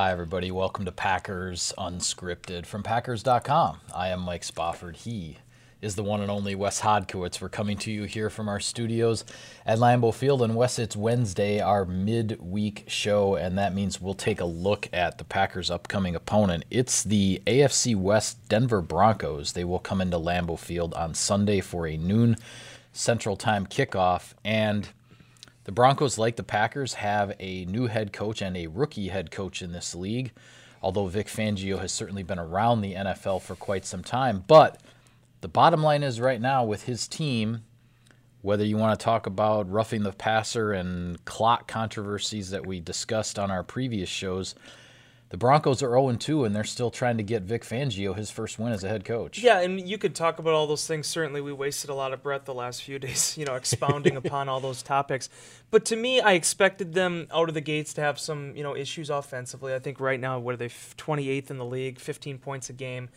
Hi, everybody. Welcome to Packers Unscripted from Packers.com. I am Mike Spofford. He is the one and only Wes Hodkiewicz. We're coming to you here from our studios at Lambeau Field. And Wes, it's Wednesday, our midweek show, and that means we'll take a look at the Packers' upcoming opponent. It's the AFC West Denver Broncos. They will come into Lambeau Field on Sunday for a noon Central Time kickoff. And the Broncos, like the Packers, have a new head coach and a rookie head coach in this league. Although Vic Fangio has certainly been around the NFL for quite some time. But the bottom line is right now with his team, whether you want to talk about roughing the passer and clock controversies that we discussed on our previous shows, the Broncos are 0 2, and they're still trying to get Vic Fangio his first win as a head coach. Yeah, and you could talk about all those things. Certainly, we wasted a lot of breath the last few days, you know, expounding upon all those topics. But to me, I expected them out of the gates to have some, you know, issues offensively. I think right now, what are they, 28th in the league, 15 points a game.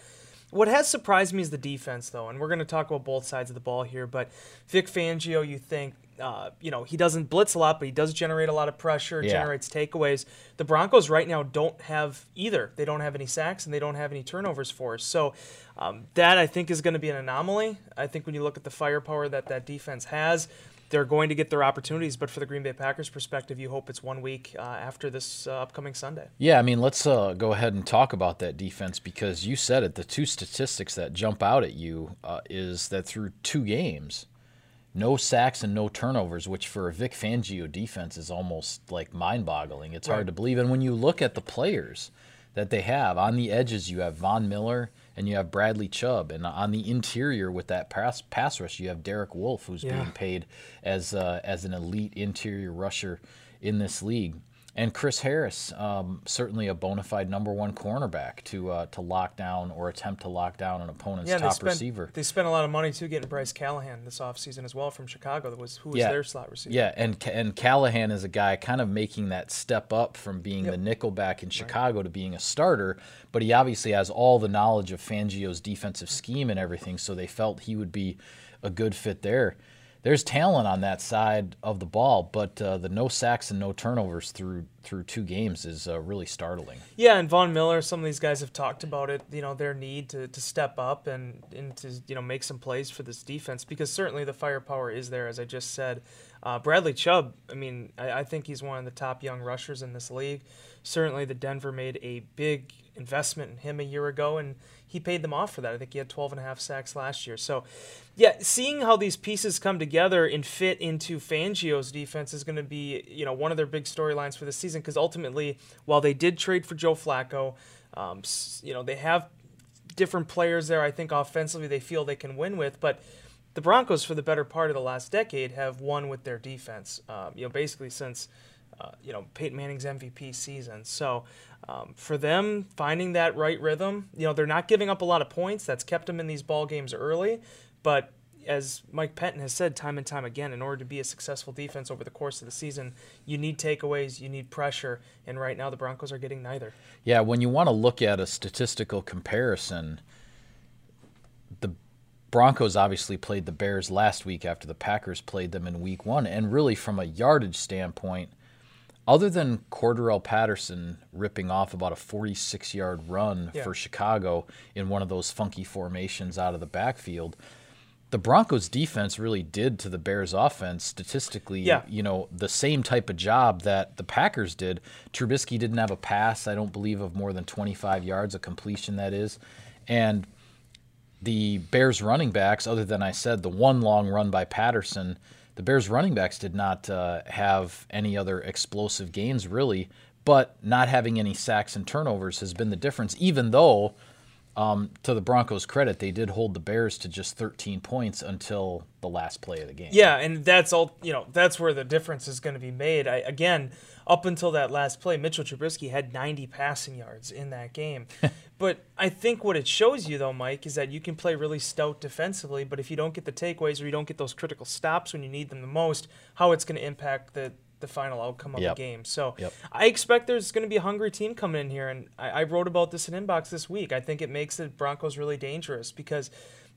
What has surprised me is the defense, though, and we're going to talk about both sides of the ball here. But Vic Fangio, you think, uh, you know, he doesn't blitz a lot, but he does generate a lot of pressure, Yeah. generates takeaways. The Broncos right now don't have either. They don't have any sacks and they don't have any turnovers for us. So um, that I think is going to be an anomaly. I think when you look at the firepower that that defense has, they're going to get their opportunities. But for the Green Bay Packers perspective, you hope it's one week uh, after this uh, upcoming Sunday. Yeah, I mean, let's uh, go ahead and talk about that defense because you said it. The two statistics that jump out at you uh, is that through two games, no sacks and no turnovers, which for a Vic Fangio defense is almost like mind-boggling. It's Right. hard to believe. And when you look at the players that they have on the edges, you have Von Miller and you have Bradley Chubb, and on the interior with that pass pass rush, you have Derek Wolfe, who's Yeah. being paid as uh, as an elite interior rusher in this league. And Chris Harris, um, certainly a bona fide number one cornerback to uh, to lock down or attempt to lock down an opponent's Yeah, and they top spent receiver. they spent a lot of money too getting Bryce Callahan this offseason as well from Chicago. That was who was Yeah. their slot receiver. Yeah, and and Callahan is a guy kind of making that step up from being Yep. the nickel back in Chicago to being a starter, but he obviously has all the knowledge of Fangio's defensive scheme and everything, so they felt he would be a good fit there. There's talent on that side of the ball, but uh, the no sacks and no turnovers through through two games is uh, really startling. Yeah, and Von Miller, some of these guys have talked about it, you know, their need to, to step up and, and to, you know, make some plays for this defense because certainly the firepower is there, as I just said. Uh, Bradley Chubb, I mean, I, I think he's one of the top young rushers in this league. Certainly the Denver made a big investment in him a year ago, and he paid them off for that. I think he had 12 and a half sacks last year. So, yeah, seeing how these pieces come together and fit into Fangio's defense is going to be, you know, one of their big storylines for the season because ultimately, while they did trade for Joe Flacco, um, you know, they have different players there. I think offensively they feel they can win with, but the Broncos for the better part of the last decade have won with their defense. Um, you know, basically since uh, you know Peyton Manning's MVP season. So um, for them finding that right rhythm, you know, they're not giving up a lot of points. That's kept them in these ball games early, but as Mike Pettine has said time and time again, in order to be a successful defense over the course of the season, you need takeaways, you need pressure, and right now the Broncos are getting neither. Yeah, when you want to look at a statistical comparison, the Broncos obviously played the Bears last week after the Packers played them in week one. And really, from a yardage standpoint, other than Cordarrelle Patterson ripping off about a 46 yard run Yeah. for Chicago in one of those funky formations out of the backfield, the Broncos defense really did to the Bears offense statistically, Yeah. you know, the same type of job that the Packers did. Trubisky didn't have a pass, I don't believe, of more than 25 yards, a completion that is. And the Bears running backs, other than I said, the one long run by Patterson, the Bears running backs did not uh, have any other explosive gains really, but not having any sacks and turnovers has been the difference, even though, um, to the Broncos' credit, they did hold the Bears to just 13 points until the last play of the game. Yeah, and that's all. You know, that's where the difference is going to be made. I, again, up until that last play, Mitchell Trubisky had 90 passing yards in that game. but I think what it shows you, though, Mike, is that you can play really stout defensively, but if you don't get the takeaways or you don't get those critical stops when you need them the most, how it's going to impact the the final outcome of Yep. the game. So Yep. I expect there's going to be a hungry team coming in here, and I, I wrote about this in inbox this week. I think it makes the Broncos really dangerous because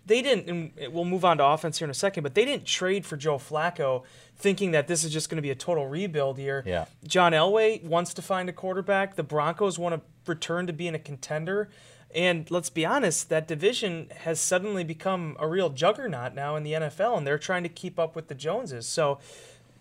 they didn't, and we'll move on to offense here in a second, but they didn't trade for Joe Flacco thinking that this is just going to be a total rebuild year. Yeah. John Elway wants to find a quarterback. The Broncos want to return to being a contender. And let's be honest, that division has suddenly become a real juggernaut now in the NFL, and they're trying to keep up with the Joneses. So,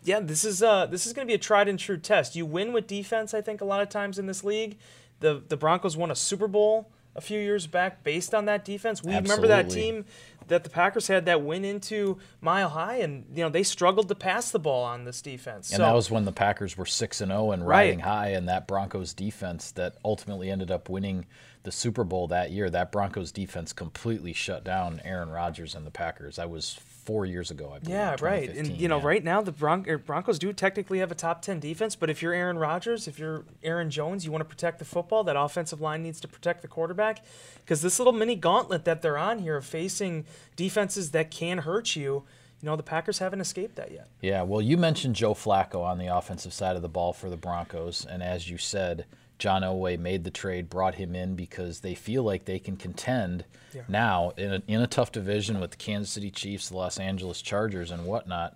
yeah, this is uh, this is going to be a tried and true test. You win with defense, I think, a lot of times in this league. The the Broncos won a Super Bowl a few years back based on that defense. We remember that team that the Packers had that went into Mile High, and you know they struggled to pass the ball on this defense. And so, that was when the Packers were six and zero and Right. riding high, and that Broncos defense that ultimately ended up winning the Super Bowl that year. That Broncos defense completely shut down Aaron Rodgers and the Packers. That was four years ago, I believe. Yeah, right. And you know, yeah. right now the Bron- er, Broncos do technically have a top ten defense, but if you're Aaron Rodgers, if you're Aaron Jones, you want to protect the football. That offensive line needs to protect the quarterback because this little mini gauntlet that they're on here of facing defenses that can hurt you. You know, the Packers haven't escaped that yet. Yeah, well, you mentioned Joe Flacco on the offensive side of the ball for the Broncos, and as you said, John Elway made the trade, brought him in because they feel like they can contend Yeah. now in a, in a tough division with the Kansas City Chiefs, the Los Angeles Chargers, and whatnot.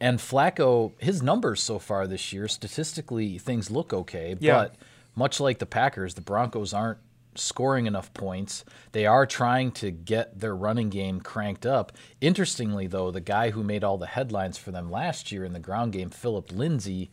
And Flacco, his numbers so far this year, statistically, things look okay, Yeah. but much like the Packers, the Broncos aren't scoring enough points. They are trying to get their running game cranked up. Interestingly, though, the guy who made all the headlines for them last year in the ground game, Phillip Lindsay,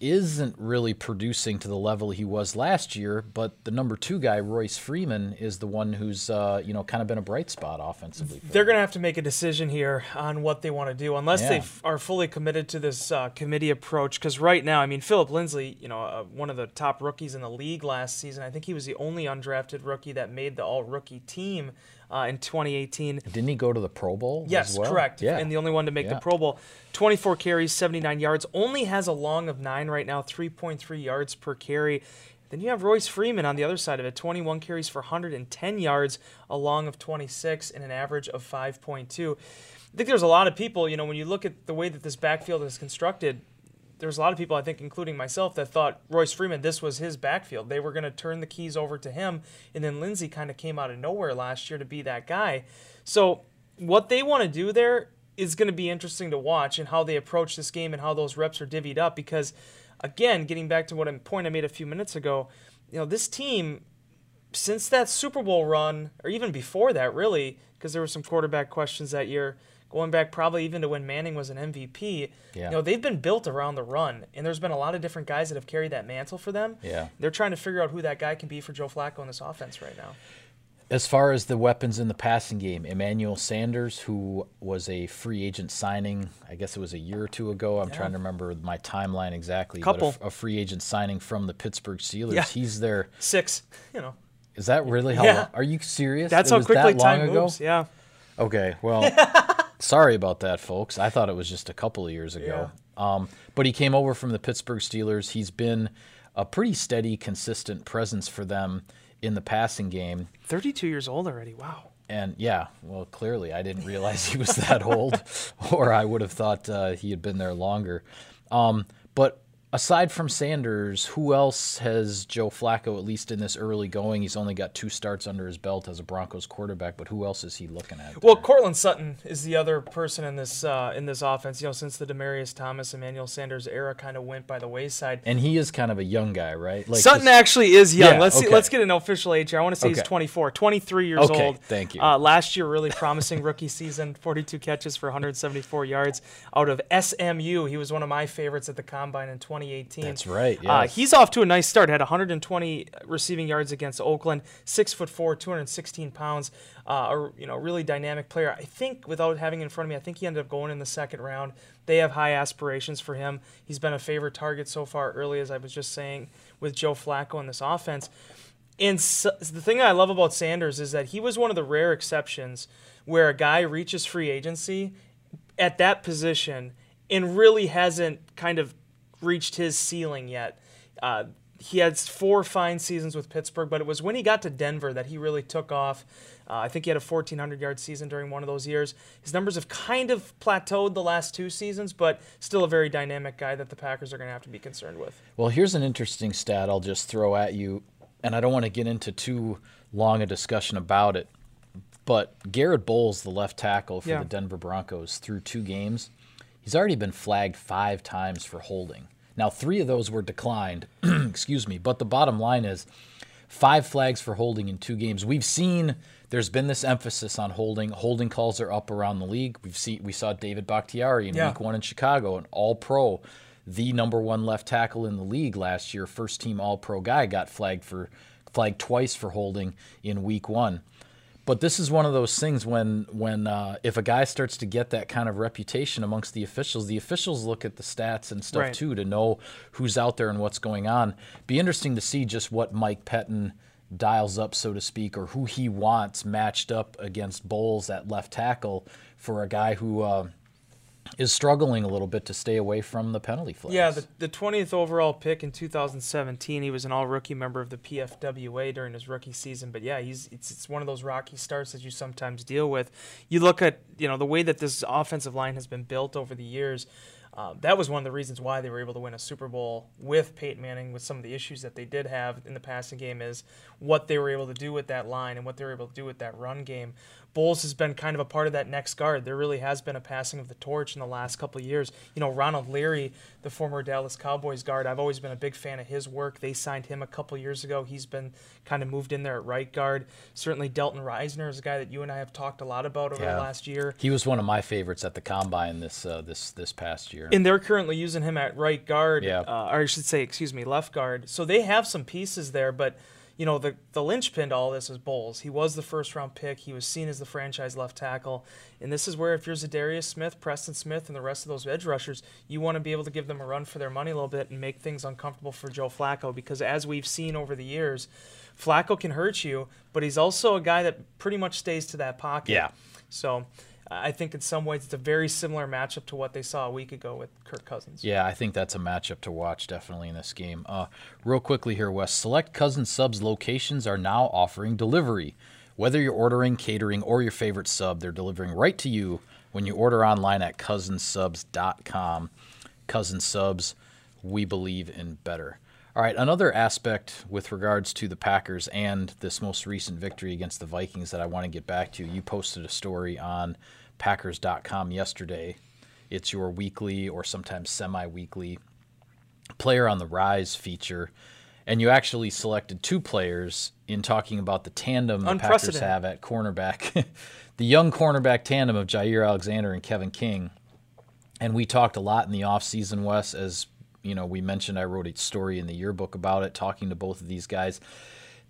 isn't really producing to the level he was last year. But the number two guy, Royce Freeman, is the one who's uh, you know kind of been a bright spot offensively. They're going to have to make a decision here on what they want to do, unless they f- are fully committed to this uh, committee approach. Because right now, I mean, Phillip Lindsay, you know, uh, one of the top rookies in the league last season. I think he was the only undrafted rookie that made the All-Rookie team uh, in 2018. Didn't he go to the Pro Bowl? Yes, as well? correct. Yeah. And the only one to make Yeah. the Pro Bowl. 24 carries, 79 yards. Only has a long of nine right now, 3.3 yards per carry. Then you have Royce Freeman on the other side of it, 21 carries for 110 yards, a long of 26, and an average of 5.2. I think there's a lot of people, you know, when you look at the way that this backfield is constructed, there's a lot of people, I think, including myself, that thought Royce Freeman, this was his backfield. They were going to turn the keys over to him, and then Lindsay kind of came out of nowhere last year to be that guy. So, what they want to do there is going to be interesting to watch and how they approach this game and how those reps are divvied up. Because, again, getting back to what a point I made a few minutes ago, you know, this team since that Super Bowl run, or even before that, really, because there were some quarterback questions that year, going back probably even to when Manning was an MVP. Yeah. You know, they've been built around the run, and there's been a lot of different guys that have carried that mantle for them. Yeah. They're trying to figure out who that guy can be for Joe Flacco in this offense right now. As far as the weapons in the passing game, Emmanuel Sanders, who was a free agent signing, I guess it was a year or two ago. I'm trying to remember my timeline exactly. Couple. But a, a free agent signing from the Pittsburgh Steelers. Yeah. He's there. Six, you know, Is that really how? Yeah. long- Are you serious? that's It how quickly that long time ago? moves. Yeah. Okay, well, sorry about that, folks. I thought it was just a couple of years ago. Um, but he came over from the Pittsburgh Steelers. He's been a pretty steady, consistent presence for them in the passing game. 32 years old already. Wow. And yeah, well, clearly I didn't realize he was that old, or I would have thought uh, he had been there longer. Um, but aside from Sanders, who else has Joe Flacco, at least in this early going? He's only got two starts under his belt as a Broncos quarterback, but who else is he looking at? Well, there? Courtland Sutton is the other person in this uh, in this offense. You know, since the Demaryius Thomas, Emmanuel Sanders era kind of went by the wayside. and he is kind of a young guy, right? Like Sutton just- actually is young. Yeah, let's see, let's get an official age here. I want to say he's Okay. 24, 23 years Okay, old. thank you. Uh, last year, really promising rookie season, 42 catches for 174 yards out of SMU. He was one of my favorites at the combine in 2018. That's right, Uh, he's off to a nice start. Had 120 receiving yards against Oakland. Six foot four, 216 pounds. Uh, a you know really dynamic player. I think without having in front of me, I think he ended up going in the second round. They have high aspirations for him. He's been a favorite target so far early, as I was just saying with Joe Flacco in this offense. And so, the thing I love about Sanders is that he was one of the rare exceptions where a guy reaches free agency at that position and really hasn't kind of reached his ceiling yet. Uh, he had four fine seasons with Pittsburgh, but it was when he got to Denver that he really took off. Uh, I think he had a 1,400 yard season during one of those years. His numbers have kind of plateaued the last two seasons, but still a very dynamic guy that the Packers are going to have to be concerned with. Well, here's an interesting stat I'll just throw at you, and I don't want to get into too long a discussion about it. But Garett Bolles, the left tackle for Yeah. the Denver Broncos, through two games, he's already been flagged five times for holding. Now, three of those were declined, excuse me, but the bottom line is five flags for holding in two games. We've seen there's been this emphasis on holding. Holding calls are up around the league. We've seen we saw David Bakhtiari in Yeah. week one in Chicago, an all pro, the number one left tackle in the league last year, first team all pro guy, got flagged for flagged twice for holding in week one. But this is one of those things when when uh, if a guy starts to get that kind of reputation amongst the officials, the officials look at the stats and stuff Right. too to know who's out there and what's going on. Be interesting to see just what Mike Pettine dials up, so to speak, or who he wants matched up against Bolles at left tackle for a guy who uh, is struggling a little bit to stay away from the penalty flags. Yeah, the, the 20th overall pick in 2017. He was an all rookie member of the PFWA during his rookie season. But yeah, he's it's, it's one of those rocky starts that you sometimes deal with. You look at you know the way that this offensive line has been built over the years. Um, that was one of the reasons why they were able to win a Super Bowl with Peyton Manning. With some of the issues that they did have in the passing game, is what they were able to do with that line and what they were able to do with that run game. Bolles has been kind of a part of that next guard. There really has been a passing of the torch in the last couple of years. You know, Ronald Leary, the former Dallas Cowboys guard, I've always been a big fan of his work. They signed him a couple years ago. He's been kind of moved in there at right guard. Certainly, Dalton Risner is a guy that you and I have talked a lot about over Yeah. the last year. he was one of my favorites at the combine this uh, this this past year. And they're currently using him at right guard, Yeah. uh, or I should say, excuse me, left guard. So they have some pieces there, but you know the the linchpin to all this is Bolles. He was the first round pick. He was seen as the franchise left tackle, and this is where if you're Za'Darius Smith, Preston Smith, and the rest of those edge rushers, you want to be able to give them a run for their money a little bit and make things uncomfortable for Joe Flacco because as we've seen over the years, Flacco can hurt you, but he's also a guy that pretty much stays to that pocket. Yeah. So. I think in some ways it's a very similar matchup to what they saw a week ago with Kirk Cousins. Yeah, I think that's a matchup to watch definitely in this game. Uh, real quickly here, Wes. Select Cousin Subs locations are now offering delivery. Whether you're ordering, catering, or your favorite sub, they're delivering right to you when you order online at cousinsubs.com. Cousin Subs, we believe in better. All right, another aspect with regards to the Packers and this most recent victory against the Vikings that I want to get back to. You posted a story on Packers.com yesterday. It's your weekly or sometimes semi weekly player on the rise feature. And you actually selected two players in talking about the tandem the Packers have at cornerback. the young cornerback tandem of Jaire Alexander and Kevin King. And we talked a lot in the offseason, Wes, as you know, we mentioned I wrote a story in the yearbook about it, talking to both of these guys.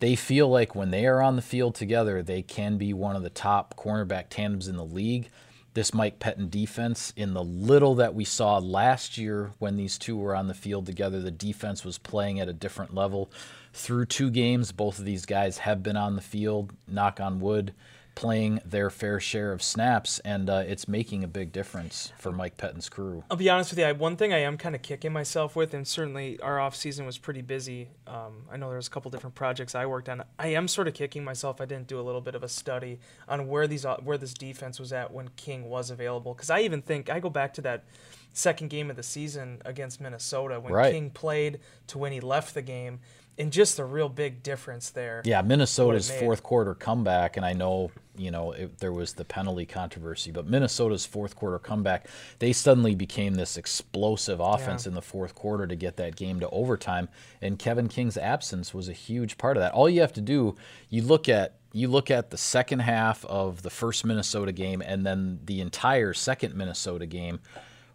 They feel like when they are on the field together, they can be one of the top cornerback tandems in the league. This Mike Pettine defense, in the little that we saw last year when these two were on the field together, the defense was playing at a different level. Through two games, both of these guys have been on the field, knock on wood, playing their fair share of snaps, and uh, it's making a big difference for Mike Pettine's crew. I'll be honest with you. I, one thing I am kind of kicking myself with, and certainly our off season was pretty busy. Um, I know there was a couple different projects I worked on. I am sort of kicking myself. I didn't do a little bit of a study on where these uh, where this defense was at when King was available. Because I even think I go back to that second game of the season against Minnesota when Right. King played to when he left the game, and just a real big difference there. Yeah, Minnesota's fourth quarter comeback, and I know you know it, there was the penalty controversy, but Minnesota's fourth quarter comeback, they suddenly became this explosive offense Yeah. in the fourth quarter to get that game to overtime, and Kevin King's absence was a huge part of that. All you have to do, you look at you look at the second half of the first Minnesota game, and then the entire second Minnesota game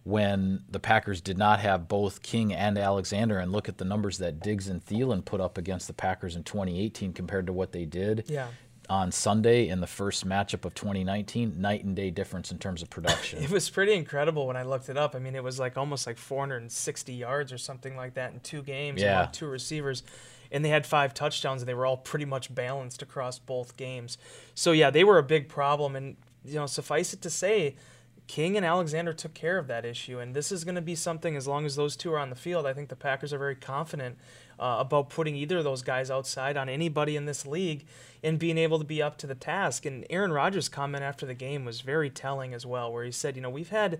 when the Packers did not have both King and Alexander, and look at the numbers that Diggs and Thielen put up against the Packers in 2018 compared to what they did Yeah. on Sunday in the first matchup of 2019, night and day difference in terms of production. It was pretty incredible when I looked it up. I mean, it was like almost like 460 yards or something like that in two games Yeah. two receivers. And they had five touchdowns, and they were all pretty much balanced across both games. So, yeah, they were a big problem. And, you know, suffice it to say, King and Alexander took care of that issue. And this is going to be something, as long as those two are on the field, I think the Packers are very confident uh, about putting either of those guys outside on anybody in this league and being able to be up to the task. And Aaron Rodgers' comment after the game was very telling as well, where he said, you know, we've had,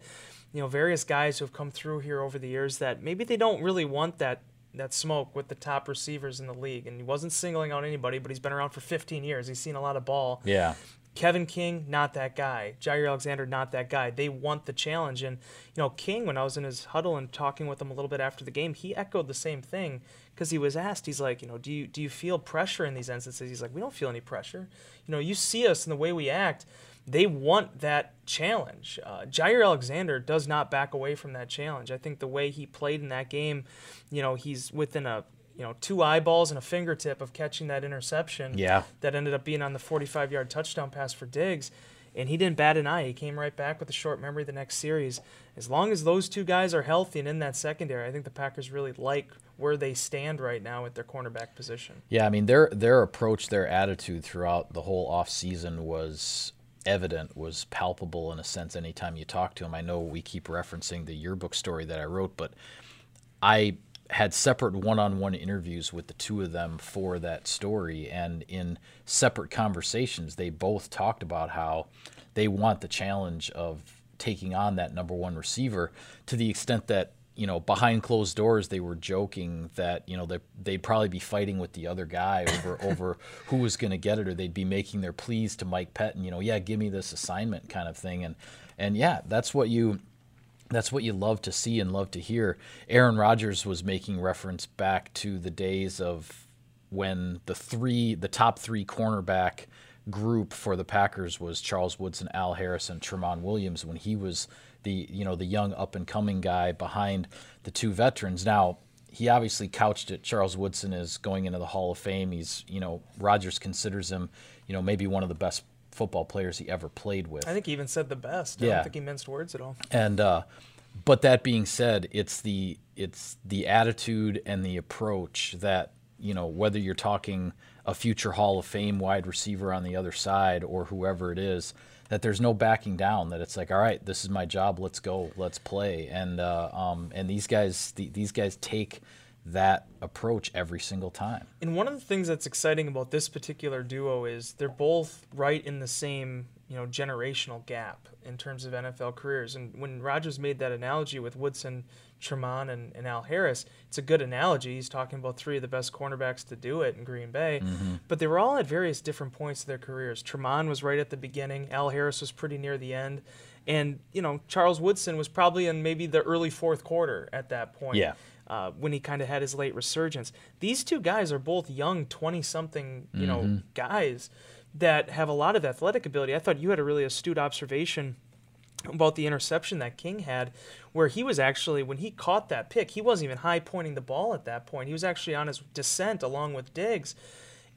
you know, various guys who have come through here over the years that maybe they don't really want that that smoke with the top receivers in the league. And he wasn't singling out anybody, but he's been around for 15 years. He's seen a lot of ball. yeah. Kevin King, not that guy. Jaire Alexander, not that guy. They want the challenge. And, you know, King, when I was in his huddle and talking with him a little bit after the game, he echoed the same thing because he was asked, he's like, you know, do you, do you feel pressure in these instances? He's like, we don't feel any pressure. You know, you see us in the way we act. They want that challenge. Uh, Jaire Alexander does not back away from that challenge. I think the way he played in that game, you know, he's within a you know, two eyeballs and a fingertip of catching that interception. Yeah. That ended up being on the 45 yard touchdown pass for Diggs. And he didn't bat an eye. He came right back with a short memory the next series. As long as those two guys are healthy and in that secondary, I think the Packers really like where they stand right now at their cornerback position. Yeah, I mean their their approach, their attitude throughout the whole offseason was evident, was palpable in a sense anytime you talk to them. I know we keep referencing the yearbook story that I wrote, but I had separate one-on-one interviews with the two of them for that story and in separate conversations they both talked about how they want the challenge of taking on that number one receiver to the extent that you know behind closed doors they were joking that you know they, they'd probably be fighting with the other guy over over who was going to get it or they'd be making their pleas to Mike Pettine you know yeah give me this assignment kind of thing. And and yeah that's what you that's what you love to see and love to hear. Aaron Rodgers was making reference back to the days of when the three, the top three cornerback group for the Packers was Charles Woodson, Al Harris, and Tramon Williams when he was the you know the young up and coming guy behind the two veterans. Now he obviously couched it. Charles Woodson is going into the Hall of Fame. He's you know Rodgers considers him you know maybe one of the best football players he ever played with. I think he even said the best. Yeah. I don't think he minced words at all. And uh, but that being said, it's the it's the attitude and the approach that you know whether you're talking a future Hall of Fame wide receiver on the other side or whoever it is, that there's no backing down. That it's like, all right, this is my job. Let's go. Let's play. And uh, um, and these guys the, these guys take that approach every single time. And one of the things that's exciting about this particular duo is they're both right in the same, you know, generational gap in terms of NFL careers. And when Rodgers made that analogy with Woodson, Tramon, and, and Al Harris, it's a good analogy. He's talking about three of the best cornerbacks to do it in Green Bay. Mm-hmm. But they were all at various different points of their careers. Tramon was right at the beginning. Al Harris was pretty near the end. And, you know, Charles Woodson was probably in maybe the early fourth quarter at that point Yeah. Uh, when he kind of had his late resurgence. These two guys are both young, twenty-something, you know, guys that have a lot of athletic ability. I thought you had a really astute observation about the interception that King had, where he was actually when he caught that pick, he wasn't even high pointing the ball at that point. He was actually on his descent along with Diggs.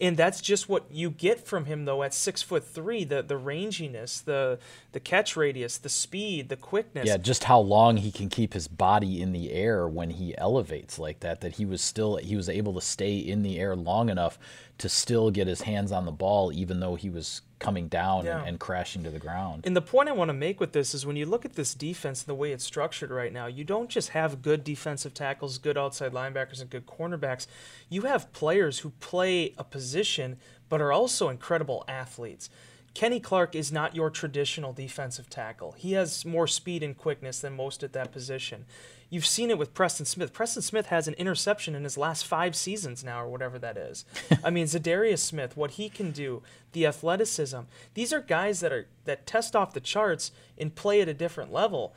And that's just what you get from him though at six foot three, the the ranginess, the the catch radius, the speed, the quickness. Yeah, just how long he can keep his body in the air when he elevates like that. That he was still he was able to stay in the air long enough to still get his hands on the ball, even though he was coming down Yeah. and, and crashing to the ground. And the point I want to make with this is when you look at this defense and the way it's structured right now, you don't just have good defensive tackles, good outside linebackers, and good cornerbacks. You have players who play a position but are also incredible athletes. Kenny Clark is not your traditional defensive tackle. He has more speed and quickness than most at that position. You've seen it with Preston Smith. Preston Smith has an interception in his last five seasons now, or whatever that is. I mean, Za'Darius Smith, what he can do, the athleticism. These are guys that are that test off the charts and play at a different level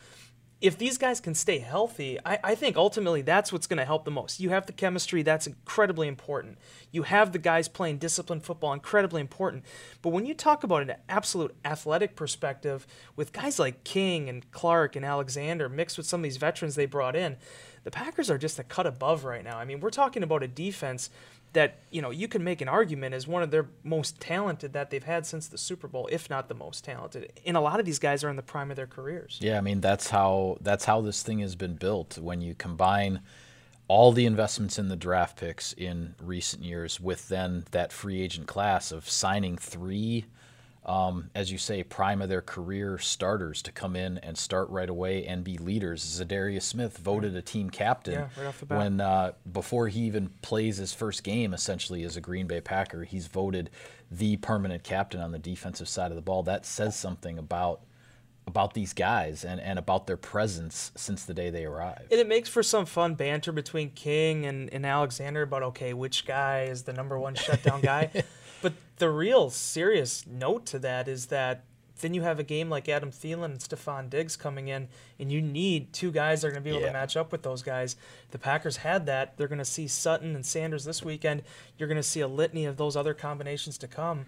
if these guys can stay healthy, I, I think ultimately that's what's going to help the most. You have the chemistry, that's incredibly important. You have the guys playing disciplined football, incredibly important. But when you talk about an absolute athletic perspective with guys like King and Clark and Alexander mixed with some of these veterans they brought in, the Packers are just a cut above right now. I mean, we're talking about a defense that you know you can make an argument is one of their most talented that they've had since the Super Bowl, if not the most talented. And a lot of these guys are in the prime of their careers. Yeah, I mean that's how that's how this thing has been built. When you combine all the investments in the draft picks in recent years with then that free agent class of signing three, um, as you say, prime of their career starters to come in and start right away and be leaders. Za'Darius Smith voted a team captain Yeah, right off the bat. when uh, before he even plays his first game, essentially as a Green Bay Packer, he's voted the permanent captain on the defensive side of the ball. That says something about about these guys and, and about their presence since the day they arrived. And it makes for some fun banter between King and, and Alexander about, okay, which guy is the number one shutdown guy. but the real serious note to that is that then you have a game like Adam Thielen and Stefon Diggs coming in, and you need two guys that are going to be able Yeah. to match up with those guys. The Packers had that. They're going to see Sutton and Sanders this weekend. You're going to see a litany of those other combinations to come.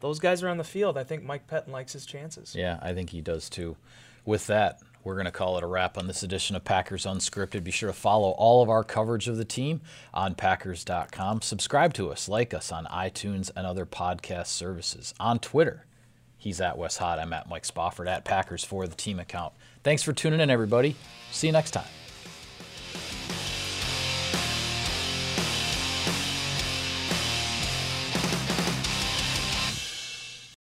Those guys are on the field. I think Mike Pettine likes his chances. Yeah, I think he does too. With that, we're going to call it a wrap on this edition of Packers Unscripted. Be sure to follow all of our coverage of the team on Packers.com. Subscribe to us, like us on iTunes and other podcast services. On Twitter, he's at Wes Hot. I'm at Mike Spofford at Packers for the team account. Thanks for tuning in, everybody. See you next time.